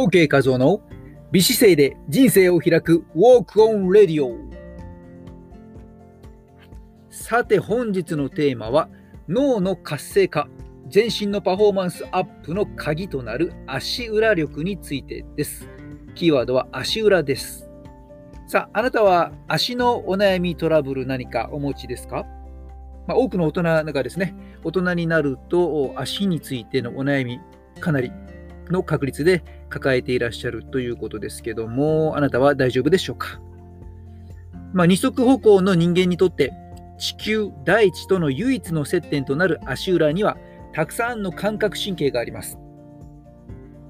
OK 画像の美姿勢で人生を開く Walk on Radio さて本日のテーマは脳の活性化全身のパフォーマンスアップの鍵となる足裏力についてです。キーワードは足裏です。さああなたは足のお悩みトラブル何かお持ちですか？まあ、多くの大人がですね、大人になると足についてのお悩み、かなりの確率で抱えていらっしゃるということですけども、あなたは大丈夫でしょうか、まあ、二足歩行の人間にとって地球大地との唯一の接点となる足裏にはたくさんの感覚神経があります。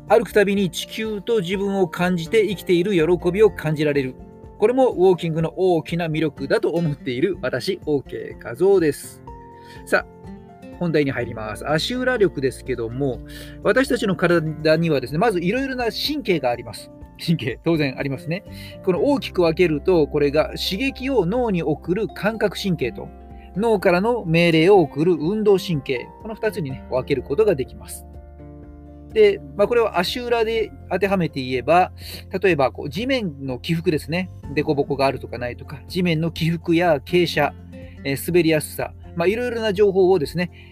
歩くたびに地球と自分を感じて生きている喜びを感じられる。これもウォーキングの大きな魅力だと思っている私、OK 画像です。さあ、本題に入ります。足裏力ですけども、私たちの体にはですね、まずいろいろな神経があります。神経、当然ありますね。この大きく分けると、これが刺激を脳に送る感覚神経と、脳からの命令を送る運動神経、この2つに、ね、分けることができます。で、まあ、これを足裏で当てはめて言えば、例えばこう地面の起伏ですね、凸凹があるとかないとか、地面の起伏や傾斜、えー、滑りやすさ、まあ、いろいろな情報をですね、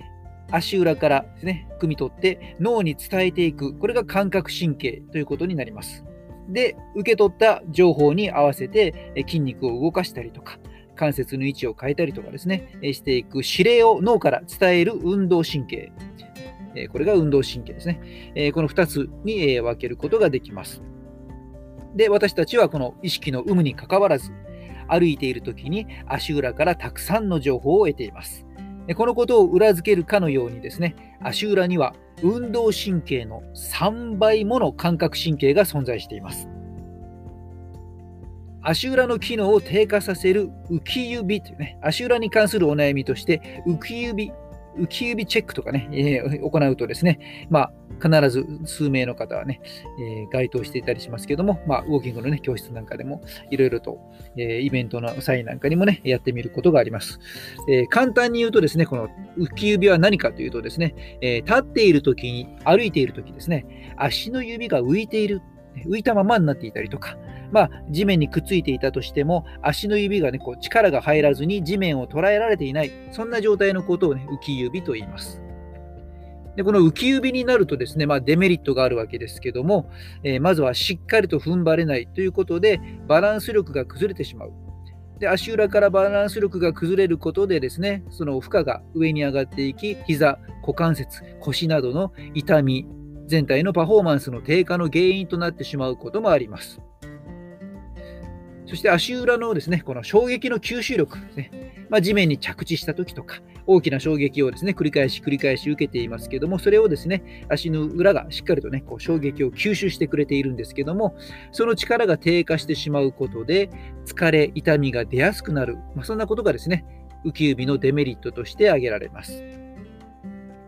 足裏からですね、汲み取って脳に伝えていく。これが感覚神経ということになります。で、受け取った情報に合わせて筋肉を動かしたりとか、関節の位置を変えたりとかですね、していく指令を脳から伝える運動神経。これが運動神経ですね。この2つに分けることができます。で、私たちはこの意識の有無にかかわらず、歩いている時に足裏からたくさんの情報を得ています。このことを裏付けるかのようにですね、足裏には運動神経の3倍もの感覚神経が存在しています。足裏の機能を低下させる浮き指というね、足裏に関するお悩みとして、浮き指浮き指チェックとかね、えー、行うとですね、まあ、必ず数名の方はね、えー、該当していたりしますけども、まあ、ウォーキングのね、教室なんかでも、いろいろと、えー、イベントの際なんかにもね、やってみることがあります。え簡単に言うとですね、この浮き指は何かというとですね、え立っている時に、歩いている時ですね、足の指が浮いている、浮いたままになっていたりとか、まあ、地面にくっついていたとしても、足の指がね、こう力が入らずに地面を捉えられていない、そんな状態のことをね、浮き指と言います。でこの浮き指になるとですね、まあ、デメリットがあるわけですけども、えー、まずはしっかりと踏ん張れないということで、バランス力が崩れてしまう。で足裏からバランス力が崩れることでですね、その負荷が上に上がっていき、膝、股関節、腰などの痛み、全体のパフォーマンスの低下の原因となってしまうこともあります。そして足裏のですね、この衝撃の吸収力ですね。まあ、地面に着地した時とか、大きな衝撃をですね、繰り返し繰り返し受けていますけども、それをですね、足の裏がしっかりとね、こう衝撃を吸収してくれているんですけども、その力が低下してしまうことで、疲れ、痛みが出やすくなる、まあ、そんなことがですね、浮き指のデメリットとして挙げられます。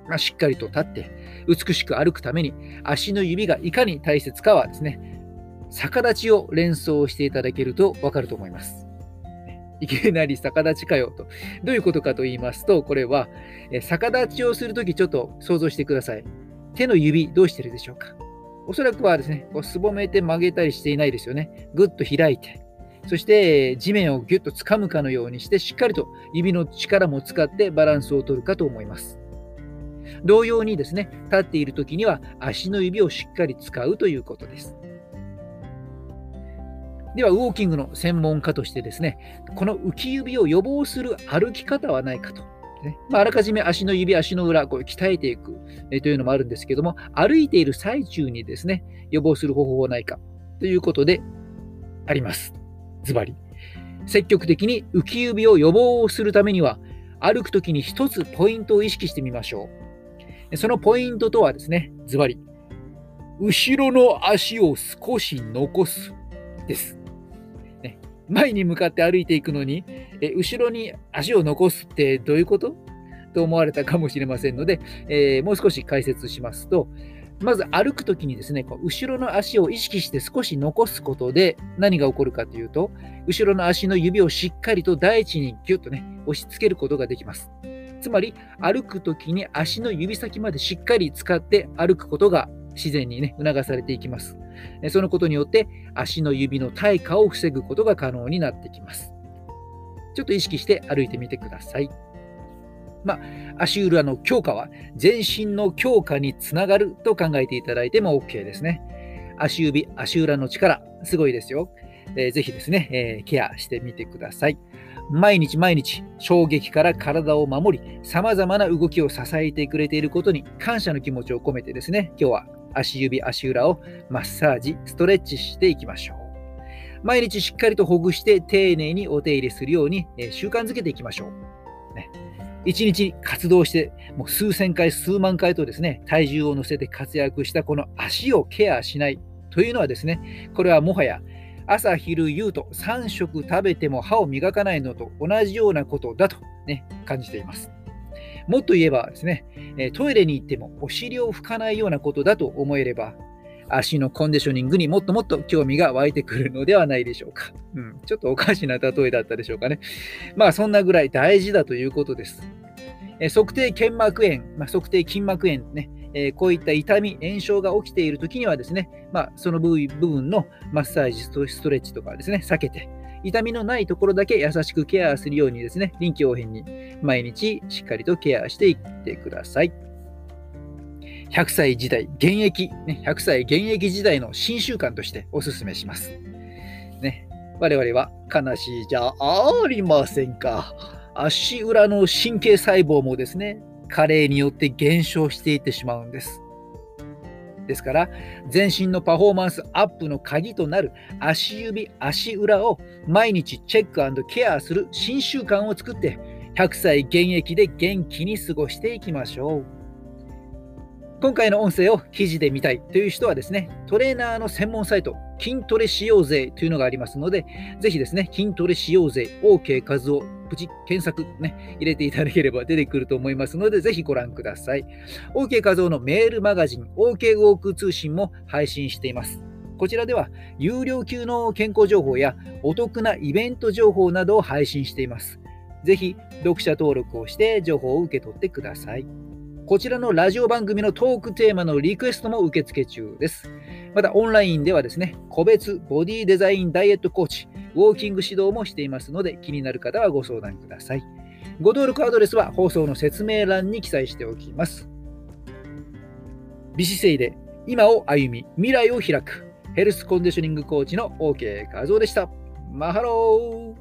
まあ、しっかりと立って、美しく歩くために、足の指がいかに大切かはですね、逆立ちを連想していただけるとわかると思います。いきなり逆立ちかよと。どういうことかと言いますと、これは、逆立ちをするときちょっと想像してください。手の指どうしてるでしょうかおそらくはですね、こうすぼめて曲げたりしていないですよね。ぐっと開いて、そして地面をぎゅっと掴むかのようにして、しっかりと指の力も使ってバランスを取るかと思います。同様にですね、立っているときには足の指をしっかり使うということです。では、ウォーキングの専門家としてですね、この浮き指を予防する歩き方はないかと。ねまあ、あらかじめ足の指、足の裏、こう鍛えていく、というのもあるんですけども、歩いている最中にですね、予防する方法はないかということであります。ズバリ。積極的に浮き指を予防するためには、歩くときに一つポイントを意識してみましょう。そのポイントとはですね、ズバリ。後ろの足を少し残すです。前に向かって歩いていくのに、え後ろに足を残すってどういうこと？と思われたかもしれませんので、えー、もう少し解説しますと、まず歩くときにですね、こう後ろの足を意識して少し残すことで何が起こるかというと、後ろの足の指をしっかりと大地にギュッとね、押し付けることができます。つまり、歩くときに足の指先までしっかり使って歩くことが自然にね、促されていきます。そのことによって足の指の退化を防ぐことが可能になってきます。ちょっと意識して歩いてみてください。まあ、足裏の強化は全身の強化につながると考えていただいても OK ですね。足指、足裏の力、すごいですよ。えー、ぜひですね、えー、ケアしてみてください。毎日毎日衝撃から体を守り、様々な動きを支えてくれていることに感謝の気持ちを込めてですね、今日は足指、足裏をマッサージ、ストレッチしていきましょう。毎日しっかりとほぐして丁寧にお手入れするように、え、習慣づけていきましょう。ね一日活動して、もう数千回、数万回とですね、体重を乗せて活躍したこの足をケアしないというのはですね、これはもはや朝昼夕と3食食べても歯を磨かないのと同じようなことだと、ね、感じています。もっと言えばですね、トイレに行ってもお尻を拭かないようなことだと思えれば、足のコンディショニングにもっともっと興味が湧いてくるのではないでしょうか。うん、ちょっとおかしな例えだったでしょうかね。まあそんなぐらい大事だということです。え測定腱膜炎、まあ、測定筋膜炎ね、えー、こういった痛み、炎症が起きているときにはですね、まあ、その部分のマッサージ、ストレッチとかですね、避けて、痛みのないところだけ優しくケアするようにですね、臨機応変に毎日しっかりとケアしていってください。100歳時代、現役、ね、100歳現役時代の新習慣としてお勧めします。ね、我々は悲しいじゃありませんか。足裏の神経細胞もですね、加齢によって減少していってしまうんです。ですから、全身のパフォーマンスアップの鍵となる足指、足裏を毎日チェックケアする新習慣を作って、100歳現役で元気に過ごしていきましょう。今回の音声を記事で見たいという人はですね、トレーナーの専門サイト、筋トレしようぜというのがありますので、ぜひですね、筋トレしようぜ、OK 和夫、プチ検索ね、入れていただければ出てくると思いますので、ぜひご覧ください。OK 和夫のメールマガジン、OK ウォーク通信も配信しています。こちらでは、有料級の健康情報やお得なイベント情報などを配信しています。ぜひ、読者登録をして情報を受け取ってください。こちらのラジオ番組のトークテーマのリクエストも受付中です。またオンラインではですね、個別ボディデザインダイエットコーチ、ウォーキング指導もしていますので、気になる方はご相談ください。ご登録アドレスは放送の説明欄に記載しておきます。美姿勢で今を歩み、未来を開く、ヘルスコンディショニングコーチの OK 画像でした。マハロー